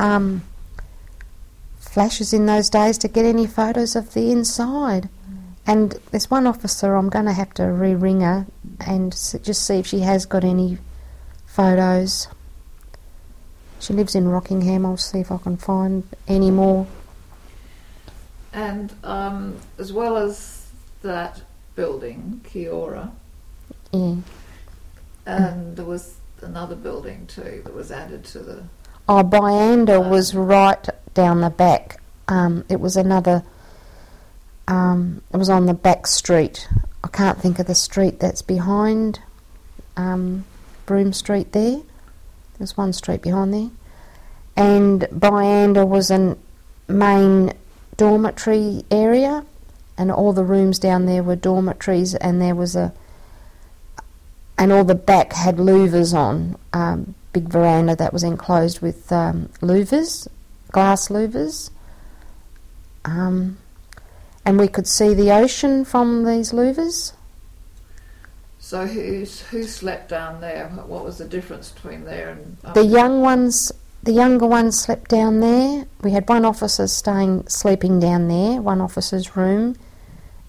um, flashes in those days to get any photos of the inside. And there's one officer I'm going to have to re-ring her and s- just see if she has got any photos. She lives in Rockingham. I'll see if I can find any more. And um, as well as that building, Kia Ora, Yeah. and there was another building too that was added to the. Oh, Byanda was right down the back. Um, it was another. Um, it was on the back street. I can't think of the street that's behind um, Street there. There's one street behind there. And Byanda was a main dormitory area, and all the rooms down there were dormitories, and there was a. And all the back had louvers on, um, big veranda that was enclosed with um, louvers, glass louvers. Um, and we could see the ocean from these louvers. So who's who slept down there? What was the difference between there and up The young ones, the younger ones slept down there. We had one officer staying, sleeping down there, one officer's room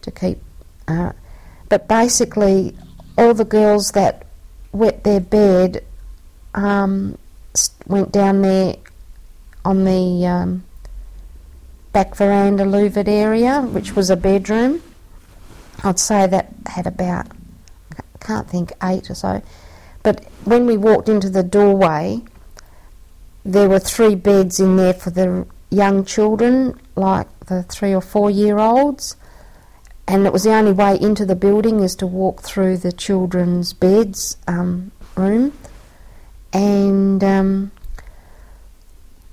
to keep. Uh, but basically, all the girls that wet their bed um, went down there on the um, back veranda louvered area, which was a bedroom. I'd say that had about, I can't think, eight or so. But when we walked into the doorway, there were three beds in there for the young children, like the three or four year olds. And it was the only way into the building is to walk through the children's beds um, room. And um,